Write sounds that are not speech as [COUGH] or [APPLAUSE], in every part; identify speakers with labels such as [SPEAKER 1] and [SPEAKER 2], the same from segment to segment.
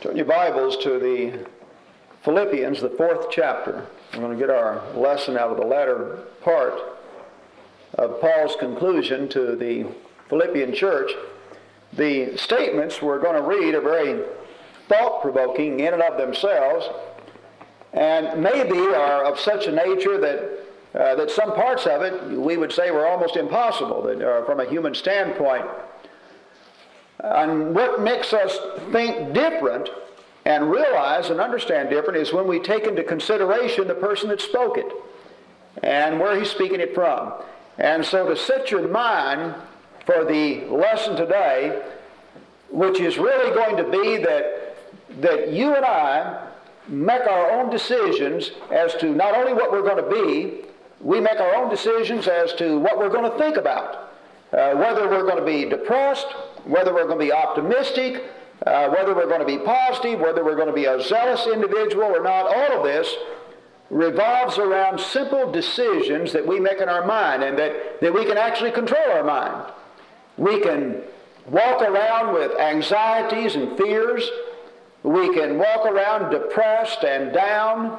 [SPEAKER 1] Turn your Bibles to the Philippians, the fourth chapter. We're going to get our lesson out of the latter part of Paul's conclusion to the Philippian church. The statements we're going to read are very thought provoking in and of themselves, and maybe are of such a nature that, uh, that some parts of it we would say were almost impossible that, uh, from a human standpoint. And what makes us think different and realize and understand different is when we take into consideration the person that spoke it and where he's speaking it from. And so to set your mind for the lesson today, which is really going to be that, that you and I make our own decisions as to not only what we're going to be, we make our own decisions as to what we're going to think about. Uh, whether we're going to be depressed, whether we're going to be optimistic, uh, whether we're going to be positive, whether we're going to be a zealous individual or not, all of this revolves around simple decisions that we make in our mind and that, that we can actually control our mind. We can walk around with anxieties and fears. We can walk around depressed and down.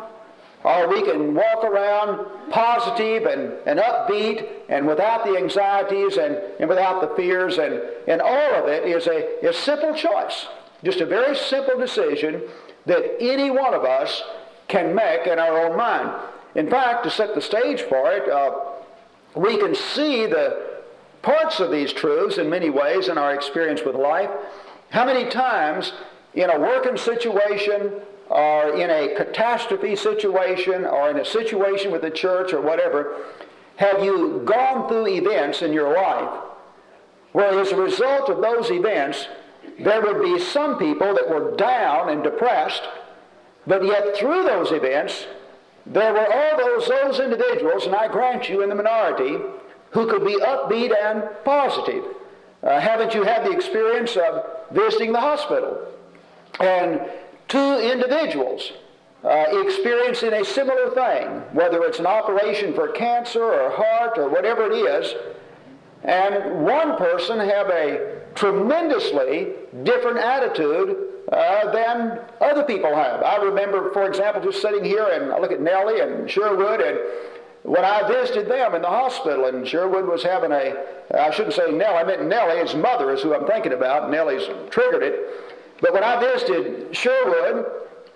[SPEAKER 1] Or we can walk around positive and, and upbeat and without the anxieties and, and without the fears. And, and all of it is a, a simple choice, just a very simple decision that any one of us can make in our own mind. In fact, to set the stage for it, uh, we can see the parts of these truths in many ways in our experience with life. How many times in a working situation or in a catastrophe situation or in a situation with the church or whatever, have you gone through events in your life where as a result of those events, there would be some people that were down and depressed, but yet through those events, there were all those, those individuals, and I grant you in the minority, who could be upbeat and positive. Uh, haven't you had the experience of visiting the hospital? And two individuals uh, experiencing a similar thing, whether it's an operation for cancer or heart or whatever it is, and one person have a tremendously different attitude uh, than other people have. I remember, for example, just sitting here and I look at Nellie and Sherwood, and when I visited them in the hospital, and Sherwood was having a, I shouldn't say Nellie, I meant Nellie, his mother is who I'm thinking about. Nellie's triggered it. But when I visited Sherwood,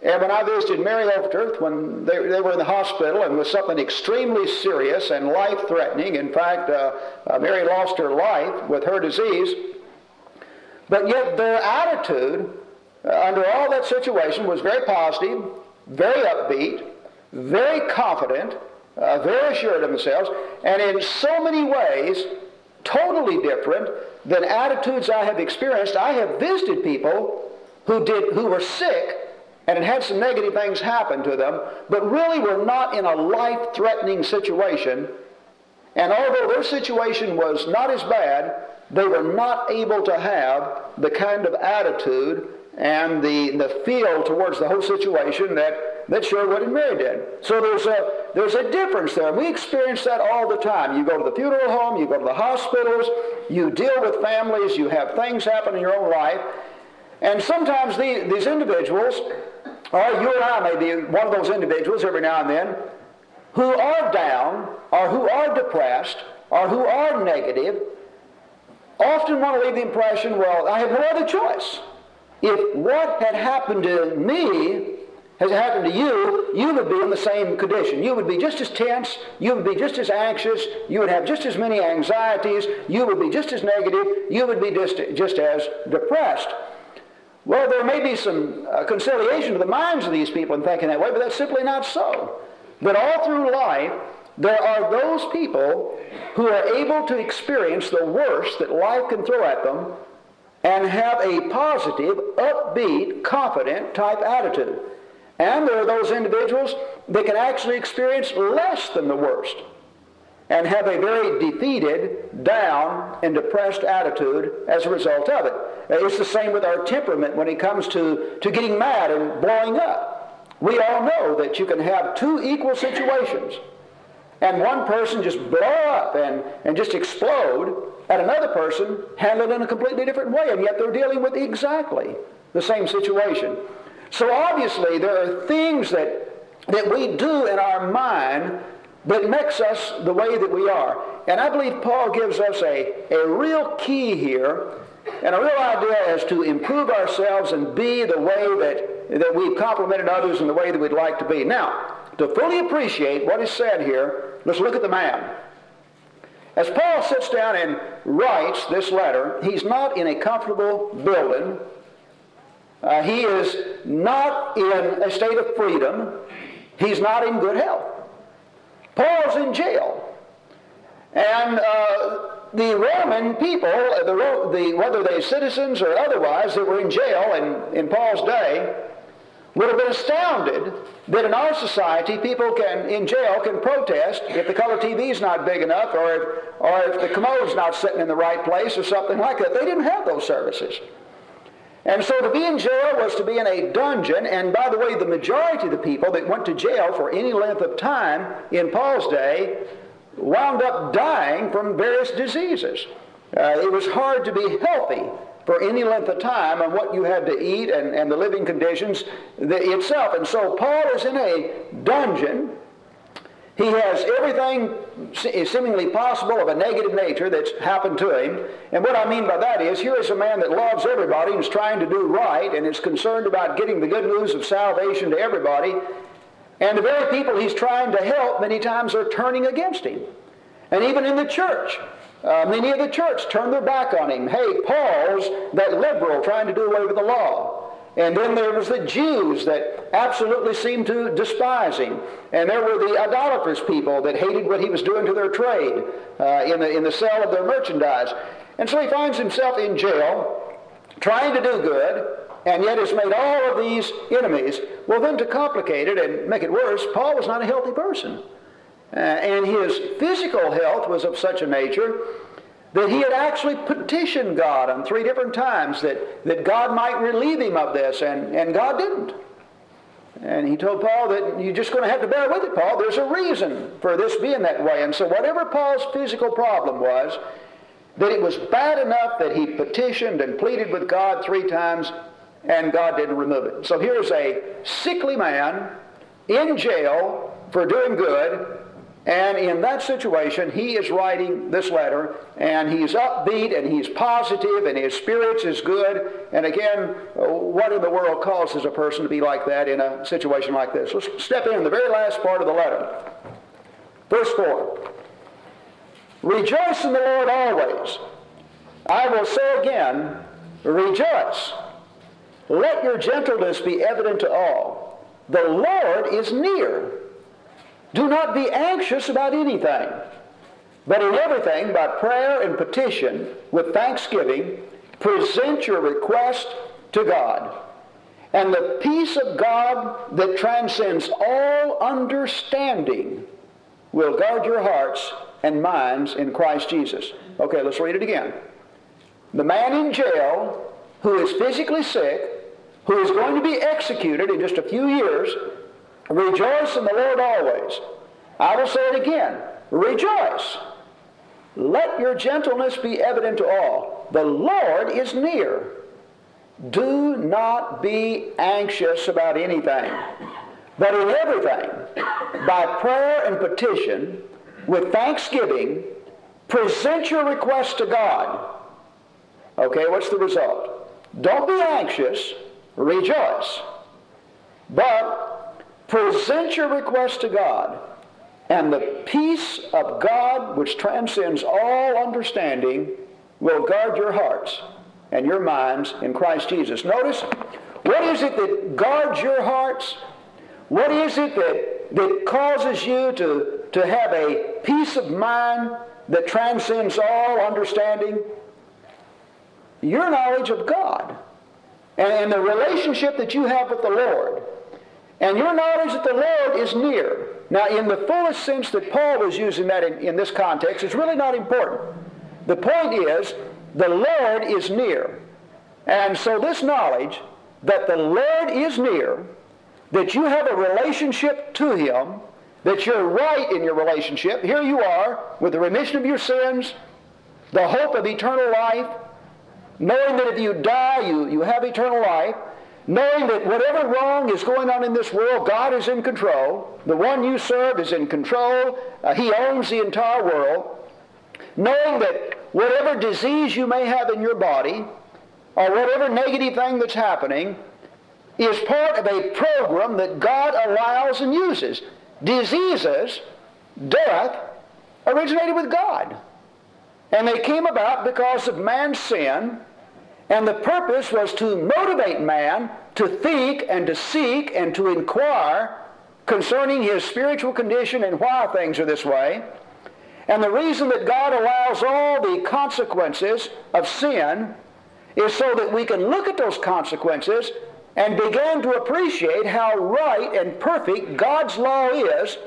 [SPEAKER 1] and when I visited Mary Overturf, when they, they, were in the hospital and was something extremely serious and life-threatening, in fact, uh, uh, Mary lost her life with her disease, but yet their attitude uh, under all that situation was very positive, very upbeat, very confident, uh, very assured of themselves, and in so many ways, totally different than attitudes I have experienced. I have visited people who, did, who were sick and had some negative things happen to them, but really were not in a life threatening situation. And although their situation was not as bad, they were not able to have the kind of attitude and the, the feel towards the whole situation that, that Sherwood and Mary did. So there's a, there's a difference there. We experience that all the time. You go to the funeral home, you go to the hospitals, you deal with families, you have things happen in your own life, and sometimes the, these individuals, or you and I may be one of those individuals every now and then, who are down, or who are depressed, or who are negative, often want to leave the impression, well, I have no other choice. If what had happened to me has happened to you, you would be in the same condition. You would be just as tense, you would be just as anxious, you would have just as many anxieties, you would be just as negative, you would be just, just as depressed. Well, there may be some uh, conciliation to the minds of these people in thinking that way, but that's simply not so. But all through life, there are those people who are able to experience the worst that life can throw at them and have a positive, upbeat, confident type attitude. And there are those individuals that can actually experience less than the worst and have a very defeated, down, and depressed attitude as a result of it. Uh, it's the same with our temperament when it comes to, to getting mad and blowing up. We all know that you can have two equal situations, and one person just blow up and, and just explode, and another person handle it in a completely different way, and yet they're dealing with exactly the same situation. So obviously there are things that, that we do in our mind that makes us the way that we are. And I believe Paul gives us a, a real key here and a real idea as to improve ourselves and be the way that, that we've complimented others in the way that we'd like to be. Now, to fully appreciate what is said here, let's look at the man. As Paul sits down and writes this letter, he's not in a comfortable building. Uh, he is not in a state of freedom. He's not in good health. Paul's in jail. And uh, the Roman people, uh, the, the, whether they're citizens or otherwise, that were in jail in, in Paul's day, would have been astounded that in our society people can in jail can protest if the color TV is not big enough or if, or if the commode's not sitting in the right place or something like that. They didn't have those services. And so to be in jail was to be in a dungeon, and by the way, the majority of the people that went to jail for any length of time in Paul's day wound up dying from various diseases. Uh, it was hard to be healthy for any length of time on what you had to eat and, and the living conditions itself. And so Paul is in a dungeon. He has everything seemingly possible of a negative nature that's happened to him. And what I mean by that is, here is a man that loves everybody and is trying to do right and is concerned about getting the good news of salvation to everybody. And the very people he's trying to help many times are turning against him. And even in the church, uh, many of the church turn their back on him. Hey, Paul's that liberal trying to do away with the law. And then there was the Jews that absolutely seemed to despise him. And there were the idolatrous people that hated what he was doing to their trade uh, in, the, in the sale of their merchandise. And so he finds himself in jail, trying to do good, and yet has made all of these enemies. Well, then to complicate it and make it worse, Paul was not a healthy person. Uh, and his physical health was of such a nature that he had actually petitioned God on three different times that, that God might relieve him of this, and, and God didn't. And he told Paul that you're just going to have to bear with it, Paul. There's a reason for this being that way. And so, whatever Paul's physical problem was, that it was bad enough that he petitioned and pleaded with God three times, and God didn't remove it. So, here's a sickly man in jail for doing good, and in that situation, he is writing this letter, and he's upbeat, and he's positive, and his spirits is good. And again, what in the world causes a person to be like that in a situation like this? Let's step in the very last part of the letter. Verse 4. Rejoice in the Lord always. I will say again, rejoice. Let your gentleness be evident to all. The Lord is near. Do not be anxious about anything, but in everything, by prayer and petition, with thanksgiving, present your request to God. And the peace of God that transcends all understanding will guard your hearts and minds in Christ Jesus. Okay, let's read it again. The man in jail who is physically sick, who is going to be executed in just a few years, Rejoice in the Lord always. I will say it again. Rejoice. Let your gentleness be evident to all. The Lord is near. Do not be anxious about anything, but in everything, by prayer and petition, with thanksgiving, present your requests to God. Okay, what's the result? Don't be anxious, rejoice. But Present your request to God, and the peace of God, which transcends all understanding, will guard your hearts and your minds in Christ Jesus. Notice, what is it that guards your hearts? What is it that, that causes you to, to have a peace of mind that transcends all understanding? Your knowledge of God and, and the relationship that you have with the Lord. And your knowledge that the Lord is near. Now, in the fullest sense that Paul was using that in, in this context, it's really not important. The point is, the Lord is near. And so this knowledge that the Lord is near, that you have a relationship to Him, that you're right in your relationship, here you are with the remission of your sins, the hope of eternal life, knowing that if you die, you, you have eternal life, knowing that whatever wrong is going on in this world, God is in control. The one you serve is in control. Uh, he owns the entire world. Knowing that whatever disease you may have in your body, or whatever negative thing that's happening, is part of a program that God allows and uses. Diseases, death, originated with God. And they came about because of man's sin, and the purpose was to motivate man to think and to seek and to inquire concerning his spiritual condition and why things are this way. And the reason that God allows all the consequences of sin is so that we can look at those consequences and begin to appreciate how right and perfect God's law is,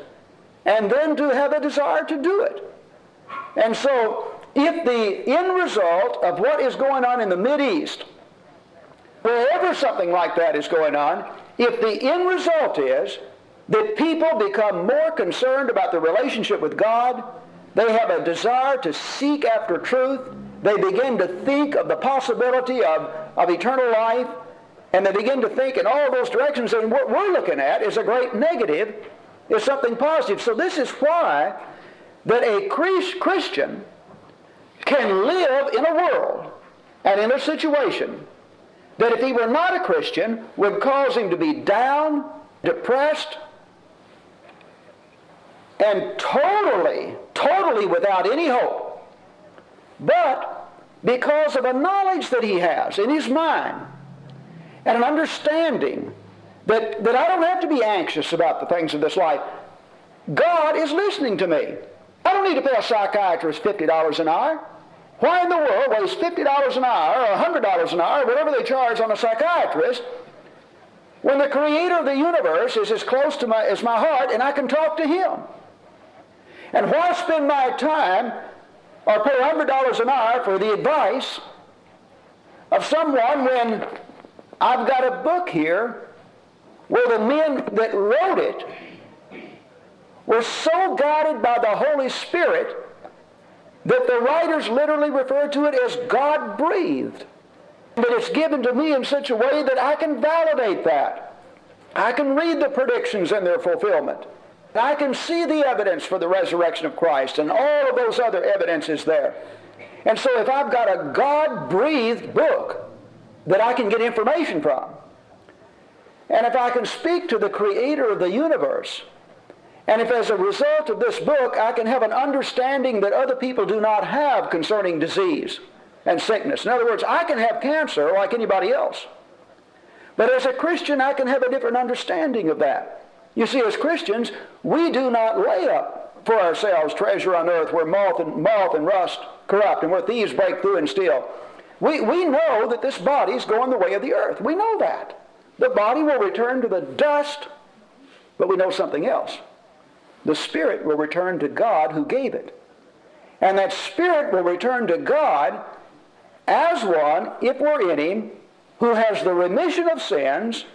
[SPEAKER 1] and then to have a desire to do it. And so, if the end result of what is going on in the East, wherever something like that is going on, if the end result is that people become more concerned about the relationship with God, they have a desire to seek after truth, they begin to think of the possibility of, of eternal life, and they begin to think in all those directions, and what we're looking at is a great negative, is something positive. So this is why that a Christian can live in a world and in a situation that if he were not a Christian would cause him to be down, depressed, and totally, totally without any hope. But because of a knowledge that he has in his mind and an understanding that, that I don't have to be anxious about the things of this life, God is listening to me. I don't need to pay a psychiatrist $50 an hour. Why in the world waste $50 an hour or $100 an hour, whatever they charge on a psychiatrist, when the creator of the universe is as close to my, as my heart and I can talk to him? And why spend my time or pay $100 an hour for the advice of someone when I've got a book here where the men that wrote it were so guided by the Holy Spirit that the writers literally refer to it as God breathed. But it's given to me in such a way that I can validate that. I can read the predictions and their fulfillment. I can see the evidence for the resurrection of Christ and all of those other evidences there. And so if I've got a God breathed book that I can get information from, and if I can speak to the creator of the universe, and if as a result of this book I can have an understanding that other people do not have concerning disease and sickness. In other words, I can have cancer like anybody else. But as a Christian, I can have a different understanding of that. You see, as Christians, we do not lay up for ourselves treasure on earth where moth and, moth and rust corrupt and where thieves break through and steal. We, we know that this body is going the way of the earth. We know that. The body will return to the dust, but we know something else the spirit will return to God who gave it. And that spirit will return to God as one, if we're in him, who has the remission of sins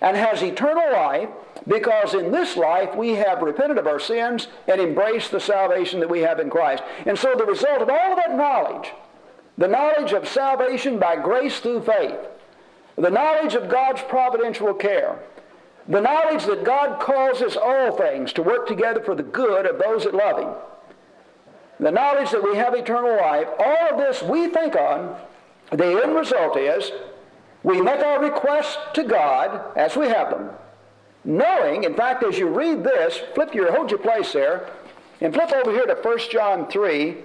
[SPEAKER 1] and has eternal life because in this life we have repented of our sins and embraced the salvation that we have in Christ. And so the result of all of that knowledge, the knowledge of salvation by grace through faith, the knowledge of God's providential care, the knowledge that God causes all things to work together for the good of those that love Him. The knowledge that we have eternal life, all of this we think on, the end result is we make our requests to God as we have them, knowing, in fact, as you read this, flip your, hold your place there, and flip over here to 1 John 3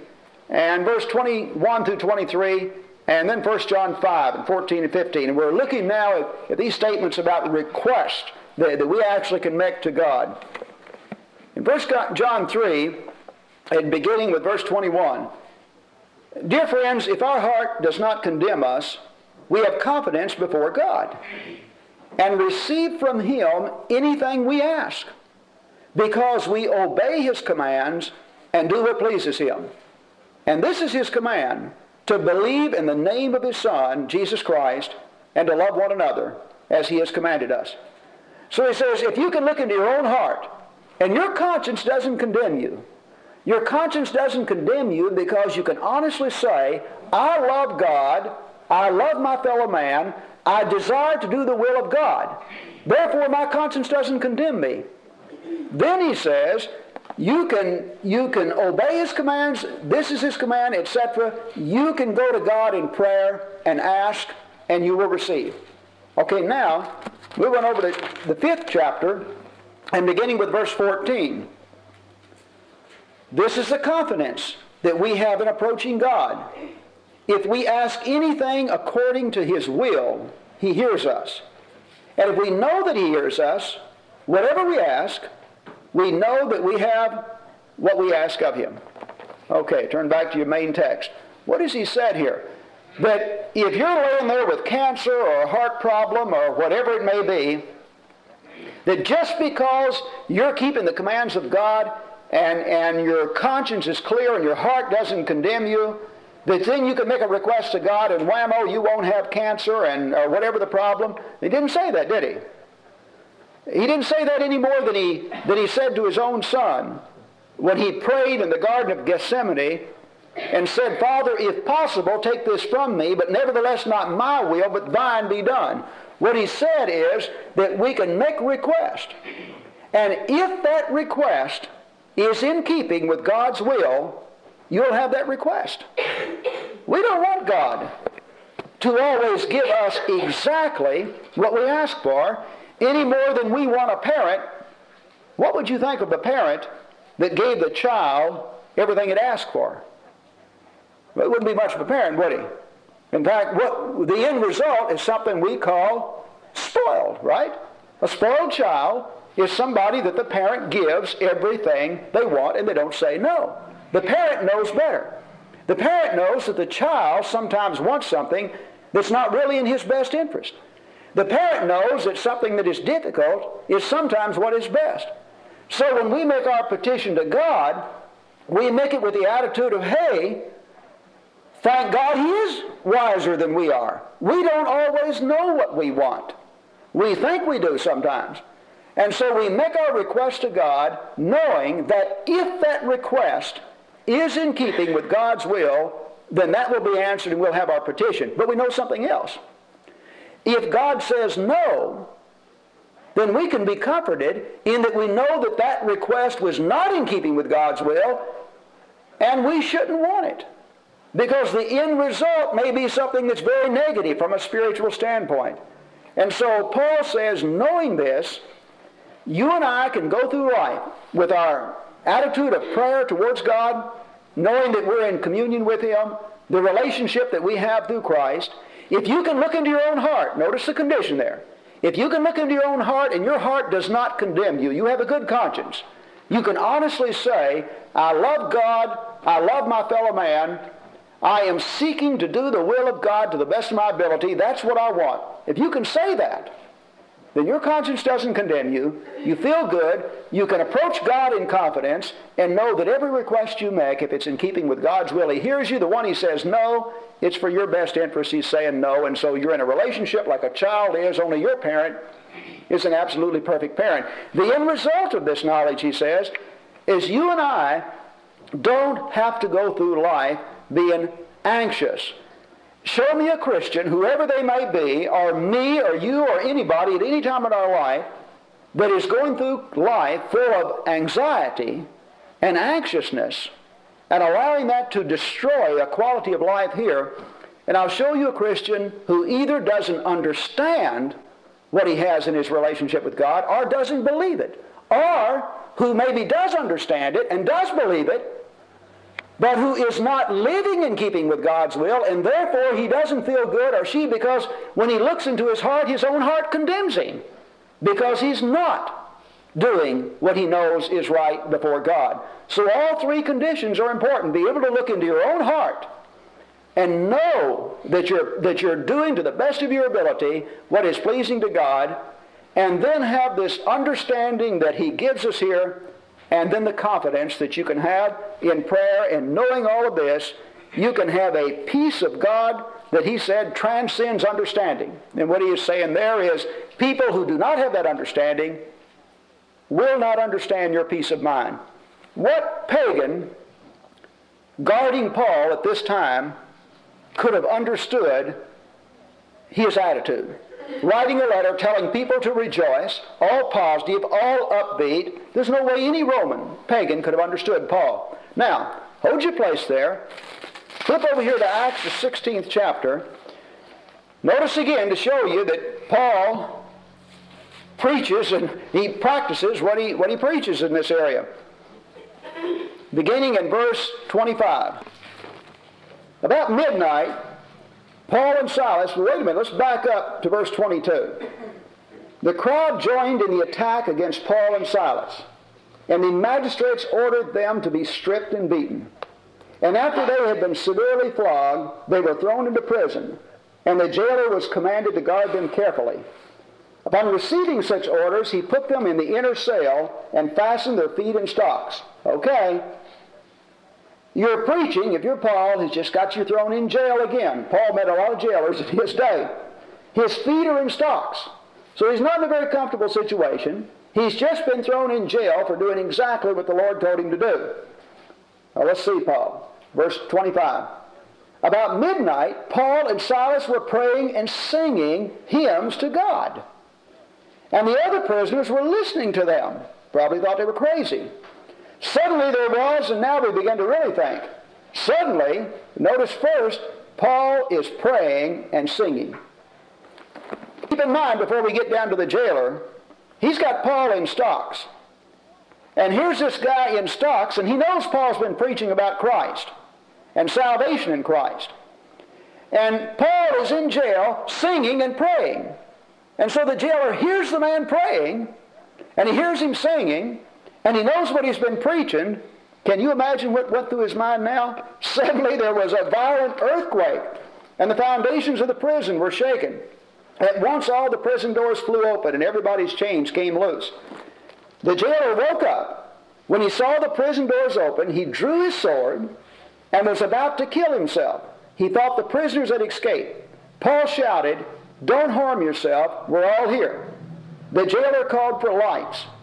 [SPEAKER 1] and verse 21 through 23, and then 1 John 5 and 14 and 15. And we're looking now at, at these statements about request that, that we actually can make to God. In 1 John 3, and beginning with verse 21, Dear friends, if our heart does not condemn us, we have confidence before God and receive from Him anything we ask because we obey His commands and do what pleases Him. And this is His command to believe in the name of His Son, Jesus Christ, and to love one another as He has commanded us. So he says, if you can look into your own heart and your conscience doesn't condemn you, your conscience doesn't condemn you because you can honestly say, I love God I love my fellow man. I desire to do the will of God. Therefore, my conscience doesn't condemn me. Then he says, you can, you can obey his commands. This is his command, etc. You can go to God in prayer and ask, and you will receive. Okay, now, moving over to the fifth chapter, and beginning with verse 14. This is the confidence that we have in approaching God. If we ask anything according to his will, he hears us. And if we know that he hears us, whatever we ask, we know that we have what we ask of him. Okay, turn back to your main text. What has he said here? That if you're laying there with cancer or a heart problem or whatever it may be, that just because you're keeping the commands of God and, and your conscience is clear and your heart doesn't condemn you, that then you can make a request to God and whammo, you won't have cancer and or whatever the problem. He didn't say that, did he? He didn't say that any more than he, than he said to his own son when he prayed in the Garden of Gethsemane and said, Father, if possible, take this from me, but nevertheless not my will, but thine be done. What he said is that we can make request. And if that request is in keeping with God's will, you'll have that request. We don't want God to always give us exactly what we ask for any more than we want a parent. What would you think of the parent that gave the child everything it asked for? It wouldn't be much of a parent, would he? In fact, what the end result is something we call spoiled, right? A spoiled child is somebody that the parent gives everything they want and they don't say no. The parent knows better. The parent knows that the child sometimes wants something that's not really in his best interest. The parent knows that something that is difficult is sometimes what is best. So when we make our petition to God, we make it with the attitude of, hey, thank God He is wiser than we are. We don't always know what we want. We think we do sometimes. And so we make our request to God knowing that if that request is in keeping with God's will, then that will be answered and we'll have our petition. But we know something else. If God says no, then we can be comforted in that we know that that request was not in keeping with God's will and we shouldn't want it. Because the end result may be something that's very negative from a spiritual standpoint. And so Paul says, knowing this, you and I can go through life with our attitude of prayer towards God, knowing that we're in communion with Him, the relationship that we have through Christ. If you can look into your own heart, notice the condition there. If you can look into your own heart and your heart does not condemn you, you have a good conscience. You can honestly say, I love God, I love my fellow man, I am seeking to do the will of God to the best of my ability. That's what I want. If you can say that, then your conscience doesn't condemn you. You feel good. You can approach God in confidence and know that every request you make, if it's in keeping with God's will, He hears you. The one He says no, it's for your best interest. He's saying no. And so you're in a relationship like a child is, only your parent is an absolutely perfect parent. The end result of this knowledge, He says, is you and I don't have to go through life being anxious Show me a Christian, whoever they may be, or me or you or anybody at any time in our life, that is going through life full of anxiety and anxiousness and allowing that to destroy a quality of life here. And I'll show you a Christian who either doesn't understand what he has in his relationship with God or doesn't believe it, or who maybe does understand it and does believe it, but who is not living in keeping with God's will, and therefore he doesn't feel good, or she, because when he looks into his heart, his own heart condemns him, because he's not doing what he knows is right before God. So all three conditions are important. Be able to look into your own heart and know that you're, that you're doing to the best of your ability what is pleasing to God, and then have this understanding that he gives us here and then the confidence that you can have in prayer and knowing all of this, you can have a peace of God that he said transcends understanding. And what he is saying there is people who do not have that understanding will not understand your peace of mind. What pagan guarding Paul at this time could have understood his attitude. Writing a letter telling people to rejoice, all positive, all upbeat. There's no way any Roman pagan could have understood Paul. Now, hold your place there. Flip over here to Acts, the 16th chapter. Notice again to show you that Paul preaches and he practices what he, what he preaches in this area. Beginning in verse 25. About midnight, Paul and Silas, wait a minute, let's back up to verse 22. The crowd joined in the attack against Paul and Silas, and the magistrates ordered them to be stripped and beaten. And after they had been severely flogged, they were thrown into prison, and the jailer was commanded to guard them carefully. Upon receiving such orders, he put them in the inner cell and fastened their feet in stocks. Okay. You're preaching, if you're Paul, has just got you thrown in jail again. Paul met a lot of jailers in his day. His feet are in stocks. So he's not in a very comfortable situation. He's just been thrown in jail for doing exactly what the Lord told him to do. Now let's see, Paul. Verse 25. About midnight, Paul and Silas were praying and singing hymns to God. And the other prisoners were listening to them. Probably thought they were crazy. Suddenly there was, and now we begin to really think. Suddenly, notice first, Paul is praying and singing. Keep in mind before we get down to the jailer, he's got Paul in stocks. And here's this guy in stocks, and he knows Paul's been preaching about Christ and salvation in Christ. And Paul is in jail singing and praying. And so the jailer hears the man praying, and he hears him singing, and he knows what he's been preaching. Can you imagine what went through his mind now? [LAUGHS] Suddenly there was a violent earthquake, and the foundations of the prison were shaken. At once all the prison doors flew open, and everybody's chains came loose. The jailer woke up. When he saw the prison doors open, he drew his sword and was about to kill himself. He thought the prisoners had escaped. Paul shouted, don't harm yourself. We're all here. The jailer called for lights,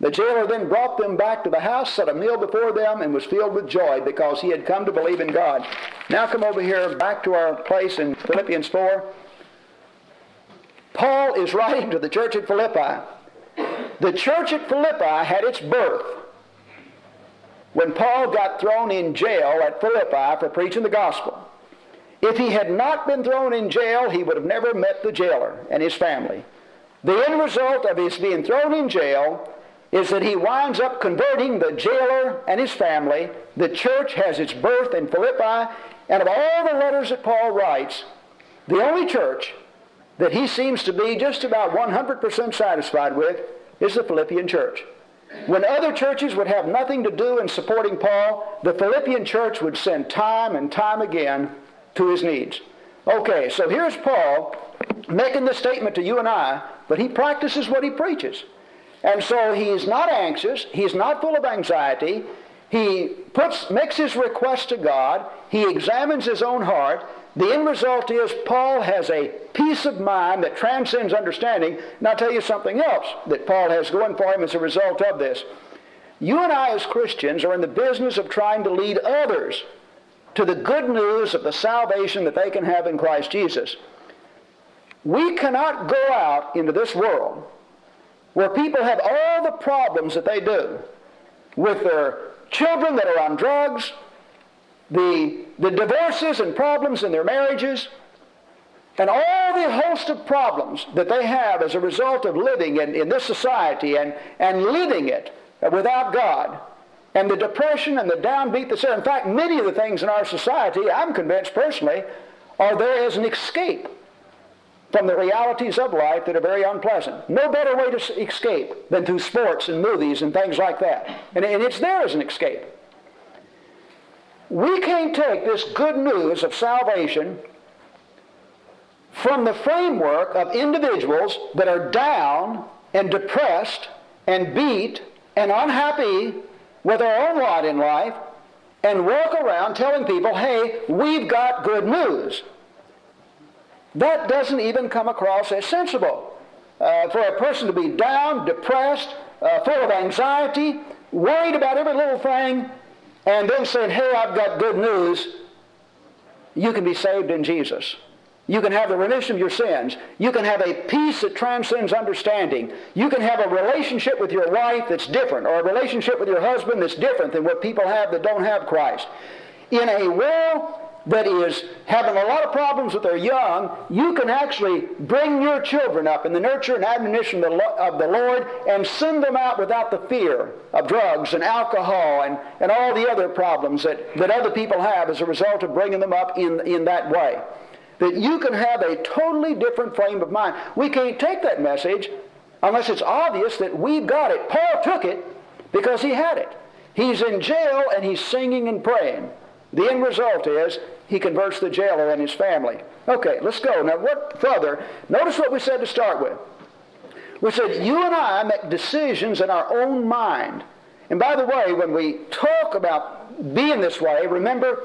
[SPEAKER 1] The jailer then brought them back to the house, set a meal before them, and was filled with joy because he had come to believe in God. Now come over here back to our place in Philippians 4. Paul is writing to the church at Philippi. The church at Philippi had its birth when Paul got thrown in jail at Philippi for preaching the gospel. If he had not been thrown in jail, he would have never met the jailer and his family. The end result of his being thrown in jail is that he winds up converting the jailer and his family. The church has its birth in Philippi, and of all the letters that Paul writes, the only church that he seems to be just about 100% satisfied with is the Philippian church. When other churches would have nothing to do in supporting Paul, the Philippian church would send time and time again to his needs. Okay, so here's Paul making this statement to you and I, but he practices what he preaches. And so he's not anxious, he's not full of anxiety. He puts, makes his request to God, he examines his own heart. The end result is Paul has a peace of mind that transcends understanding. And I'll tell you something else that Paul has going for him as a result of this. You and I, as Christians, are in the business of trying to lead others to the good news of the salvation that they can have in Christ Jesus. We cannot go out into this world where people have all the problems that they do with their children that are on drugs, the, the divorces and problems in their marriages, and all the host of problems that they have as a result of living in, in this society and, and living it without God. And the depression and the downbeat that's there. In fact, many of the things in our society, I'm convinced personally, are there as an escape from the realities of life that are very unpleasant. No better way to escape than through sports and movies and things like that. And, and it's there as an escape. We can't take this good news of salvation from the framework of individuals that are down and depressed and beat and unhappy with their own lot in life and walk around telling people, hey, we've got good news. That doesn't even come across as sensible. Uh, for a person to be down, depressed, uh, full of anxiety, worried about every little thing, and then saying, hey, I've got good news, you can be saved in Jesus. You can have the remission of your sins. You can have a peace that transcends understanding. You can have a relationship with your wife that's different, or a relationship with your husband that's different than what people have that don't have Christ. In a world that is having a lot of problems with their young, you can actually bring your children up in the nurture and admonition of the Lord and send them out without the fear of drugs and alcohol and, and all the other problems that, that other people have as a result of bringing them up in, in that way. That you can have a totally different frame of mind. We can't take that message unless it's obvious that we've got it. Paul took it because he had it. He's in jail and he's singing and praying. The end result is he converts the jailer and his family. Okay, let's go. Now, what further? Notice what we said to start with. We said you and I make decisions in our own mind. And by the way, when we talk about being this way, remember,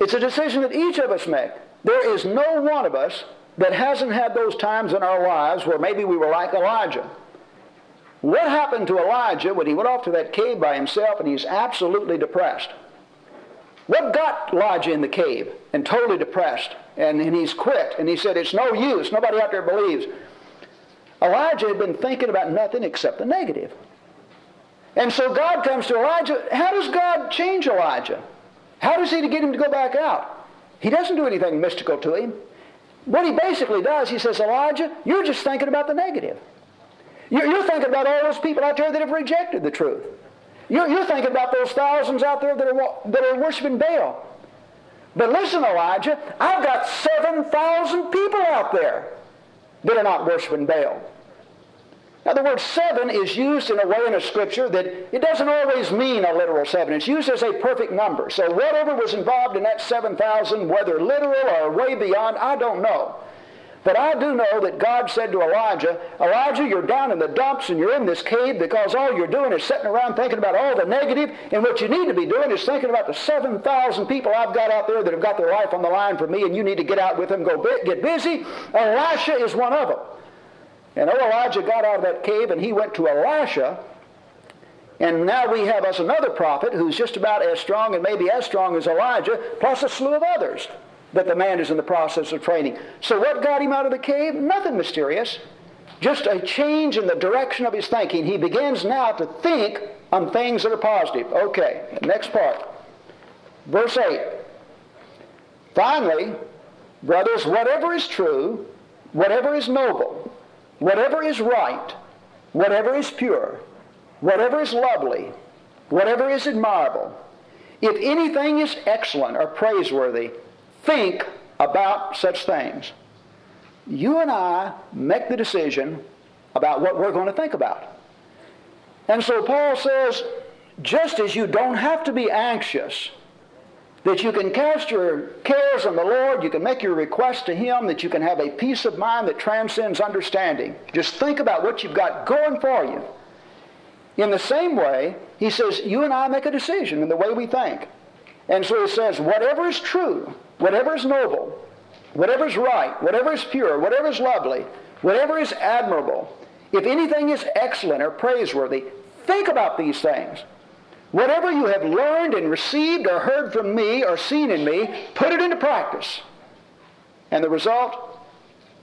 [SPEAKER 1] it's a decision that each of us make. There is no one of us that hasn't had those times in our lives where maybe we were like Elijah. What happened to Elijah when he went off to that cave by himself and he's absolutely depressed? What got Elijah in the cave and totally depressed? And, and he's quit. And he said, It's no use. Nobody out there believes. Elijah had been thinking about nothing except the negative. And so God comes to Elijah. How does God change Elijah? How does he get him to go back out? He doesn't do anything mystical to him. What he basically does, he says, Elijah, you're just thinking about the negative. You're, you're thinking about all those people out there that have rejected the truth. You're, you're thinking about those thousands out there that are, that are worshiping Baal. But listen, Elijah, I've got 7,000 people out there that are not worshiping Baal. Now, the word seven is used in a way in a scripture that it doesn't always mean a literal seven. It's used as a perfect number. So, whatever was involved in that 7,000, whether literal or way beyond, I don't know. But I do know that God said to Elijah, Elijah, you're down in the dumps and you're in this cave because all you're doing is sitting around thinking about all the negative, and what you need to be doing is thinking about the 7,000 people I've got out there that have got their life on the line for me, and you need to get out with them, go get busy. Elisha is one of them. And old Elijah got out of that cave and he went to Elisha. And now we have us another prophet who's just about as strong and maybe as strong as Elijah, plus a slew of others that the man is in the process of training. So what got him out of the cave? Nothing mysterious. Just a change in the direction of his thinking. He begins now to think on things that are positive. Okay, next part. Verse 8. Finally, brothers, whatever is true, whatever is noble, whatever is right, whatever is pure, whatever is lovely, whatever is admirable, if anything is excellent or praiseworthy, think about such things. You and I make the decision about what we're going to think about. And so Paul says, just as you don't have to be anxious, that you can cast your cares on the Lord, you can make your request to Him, that you can have a peace of mind that transcends understanding. Just think about what you've got going for you. In the same way, he says, you and I make a decision in the way we think. And so he says, whatever is true, whatever is noble, whatever is right, whatever is pure, whatever is lovely, whatever is admirable, if anything is excellent or praiseworthy, think about these things. Whatever you have learned and received or heard from me or seen in me, put it into practice. And the result,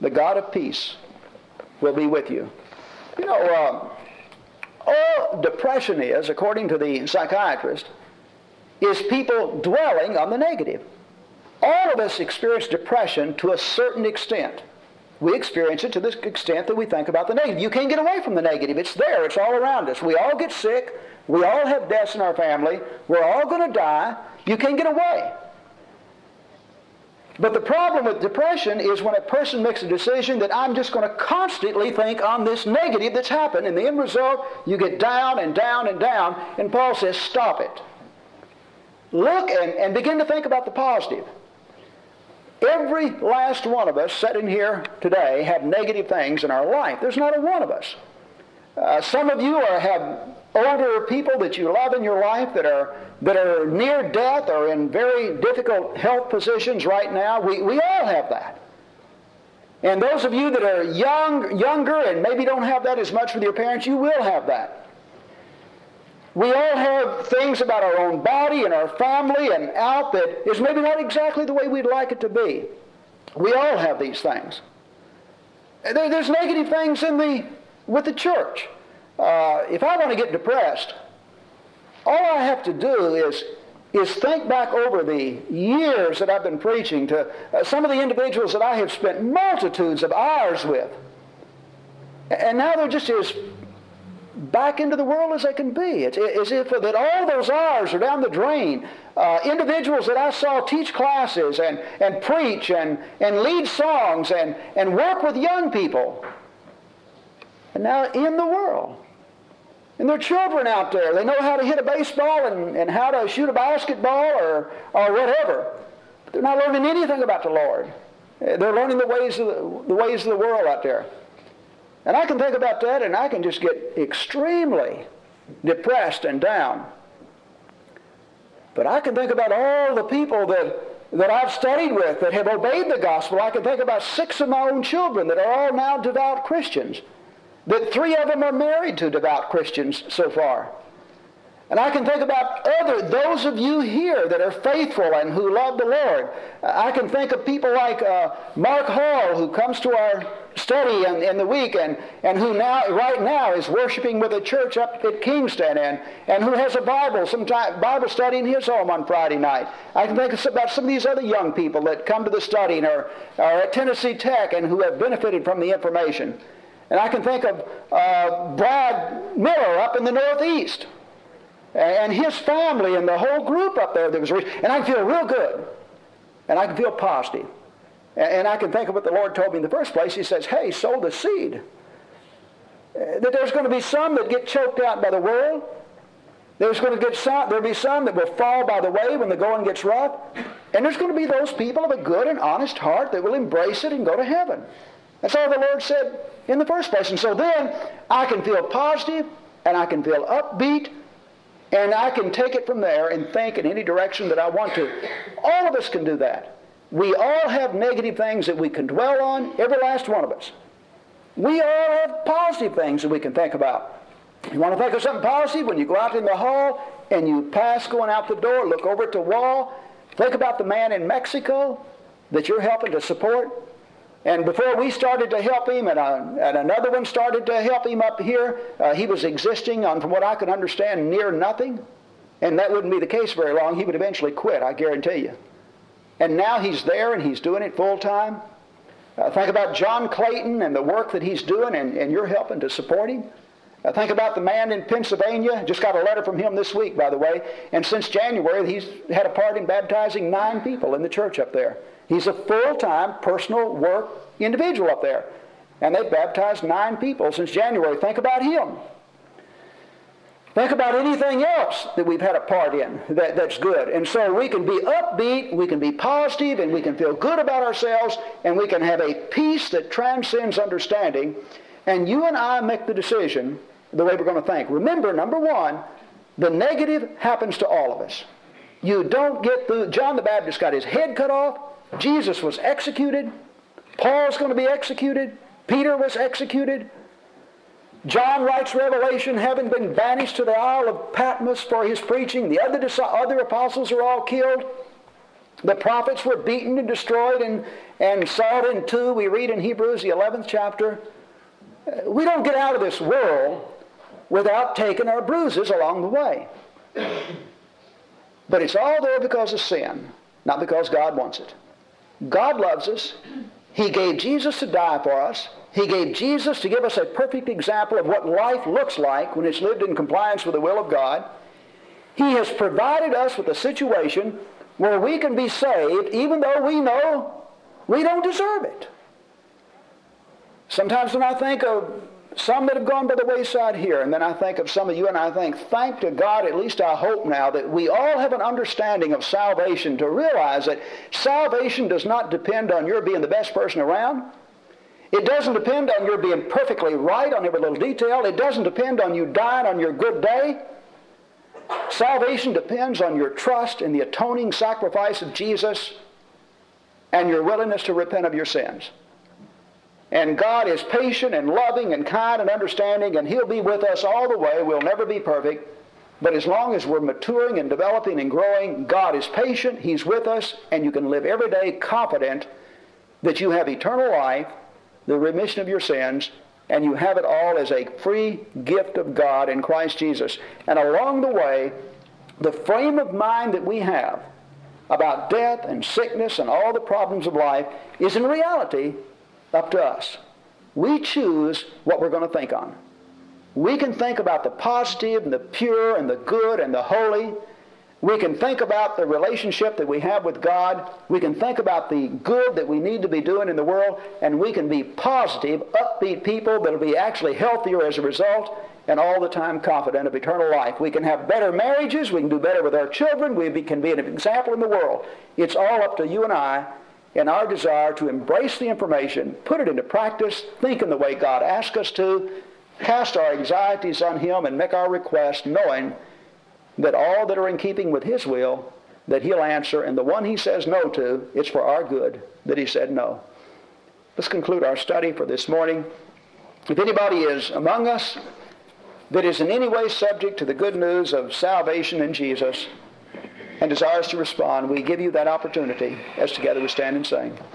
[SPEAKER 1] the God of peace will be with you. You know, uh, all depression is, according to the psychiatrist, is people dwelling on the negative. All of us experience depression to a certain extent. We experience it to the extent that we think about the negative. You can't get away from the negative. It's there. It's all around us. We all get sick. We all have deaths in our family. We're all going to die. You can't get away. But the problem with depression is when a person makes a decision that I'm just going to constantly think on this negative that's happened, and the end result, you get down and down and down, and Paul says, stop it. Look and, and begin to think about the positive. Every last one of us sitting here today have negative things in our life. There's not a one of us Uh, some of you are, have older people that you love in your life that are, that are near death or in very difficult health positions right now. We, we all have that. And those of you that are young, younger and maybe don't have that as much with your parents, you will have that. We all have things about our own body and our family and out that is maybe not exactly the way we'd like it to be. We all have these things. There, there's negative things in the, with the church. Uh, if I want to get depressed, all I have to do is is think back over the years that I've been preaching to uh, some of the individuals that I have spent multitudes of hours with. And now they're just as back into the world as they can be. It's as if that all those hours are down the drain. Uh, individuals that I saw teach classes and, and preach and, and lead songs and, and work with young people. And now in the world. And there are children out there. They know how to hit a baseball and, and how to shoot a basketball or, or whatever. But they're not learning anything about the Lord. They're learning the ways of the, the ways of the world out there. And I can think about that and I can just get extremely depressed and down. But I can think about all the people that, that I've studied with that have obeyed the gospel. I can think about six of my own children that are all now devout Christians that three of them are married to devout Christians so far. And I can think about other, those of you here that are faithful and who love the Lord. I can think of people like uh, Mark Hall, who comes to our study in, in the week and, and who now, right now, is worshiping with a church up at Kingston and, and who has a Bible, some Bible study in his home on Friday night. I can think about some of these other young people that come to the study and are, are at Tennessee Tech and who have benefited from the information. And I can think of uh, Brad Miller up in the Northeast and his family and the whole group up there that was. And I can feel real good. And I can feel positive. And I can think of what the Lord told me in the first place. He says, hey, sow the seed. Uh, that there's going to be some that get choked out by the world. There's going to get some, there'll be some that will fall by the way when the going gets rough. And there's going to be those people of a good and honest heart that will embrace it and go to heaven. That's all the Lord said in the first place. And so then I can feel positive and I can feel upbeat and I can take it from there and think in any direction that I want to. All of us can do that. We all have negative things that we can dwell on, every last one of us. We all have positive things that we can think about. You want to think of something positive when you go out in the hall and you pass going out the door, look over at the wall, think about the man in Mexico that you're helping to support. And before we started to help him, and, uh, and another one started to help him up here, uh, he was existing on, from what I could understand, near nothing. And that wouldn't be the case very long. He would eventually quit, I guarantee you. And now he's there and he's doing it full time. Uh, think about John Clayton and the work that he's doing, and, and you're helping to support him. Uh, think about the man in Pennsylvania. Just got a letter from him this week, by the way. And since January, he's had a part in baptizing nine people in the church up there. He's a full-time personal work individual up there. And they've baptized nine people since January. Think about him. Think about anything else that we've had a part in that, that's good. And so we can be upbeat, we can be positive, and we can feel good about ourselves, and we can have a peace that transcends understanding. And you and I make the decision the way we're going to think. Remember, number one, the negative happens to all of us. You don't get the, John the Baptist got his head cut off, Jesus was executed. Paul's going to be executed. Peter was executed. John writes Revelation, having been banished to the Isle of Patmos for his preaching. The other, other apostles are all killed. The prophets were beaten and destroyed and, and sawed in two. We read in Hebrews, the 11th chapter. We don't get out of this world without taking our bruises along the way. But it's all there because of sin, not because God wants it. God loves us. He gave Jesus to die for us. He gave Jesus to give us a perfect example of what life looks like when it's lived in compliance with the will of God. He has provided us with a situation where we can be saved even though we know we don't deserve it. Sometimes when I think of some that have gone by the wayside here. And then I think of some of you and I think, thank to God, at least I hope now, that we all have an understanding of salvation to realize that salvation does not depend on your being the best person around. It doesn't depend on your being perfectly right on every little detail. It doesn't depend on you dying on your good day. Salvation depends on your trust in the atoning sacrifice of Jesus and your willingness to repent of your sins. And God is patient and loving and kind and understanding, and He'll be with us all the way. We'll never be perfect. But as long as we're maturing and developing and growing, God is patient, He's with us, and you can live every day confident that you have eternal life, the remission of your sins, and you have it all as a free gift of God in Christ Jesus. And along the way, the frame of mind that we have about death and sickness and all the problems of life is in reality up to us. We choose what we're going to think on. We can think about the positive and the pure and the good and the holy. We can think about the relationship that we have with God. We can think about the good that we need to be doing in the world. And we can be positive, upbeat people that'll be actually healthier as a result and all the time confident of eternal life. We can have better marriages. We can do better with our children. We can be an example in the world. It's all up to you and I in our desire to embrace the information, put it into practice, think in the way God asks us to, cast our anxieties on Him, and make our request, knowing that all that are in keeping with His will, that He'll answer, and the one He says no to, it's for our good that He said no. Let's conclude our study for this morning. If anybody is among us that is in any way subject to the good news of salvation in Jesus, and desires to respond, we give you that opportunity as together we stand and sing.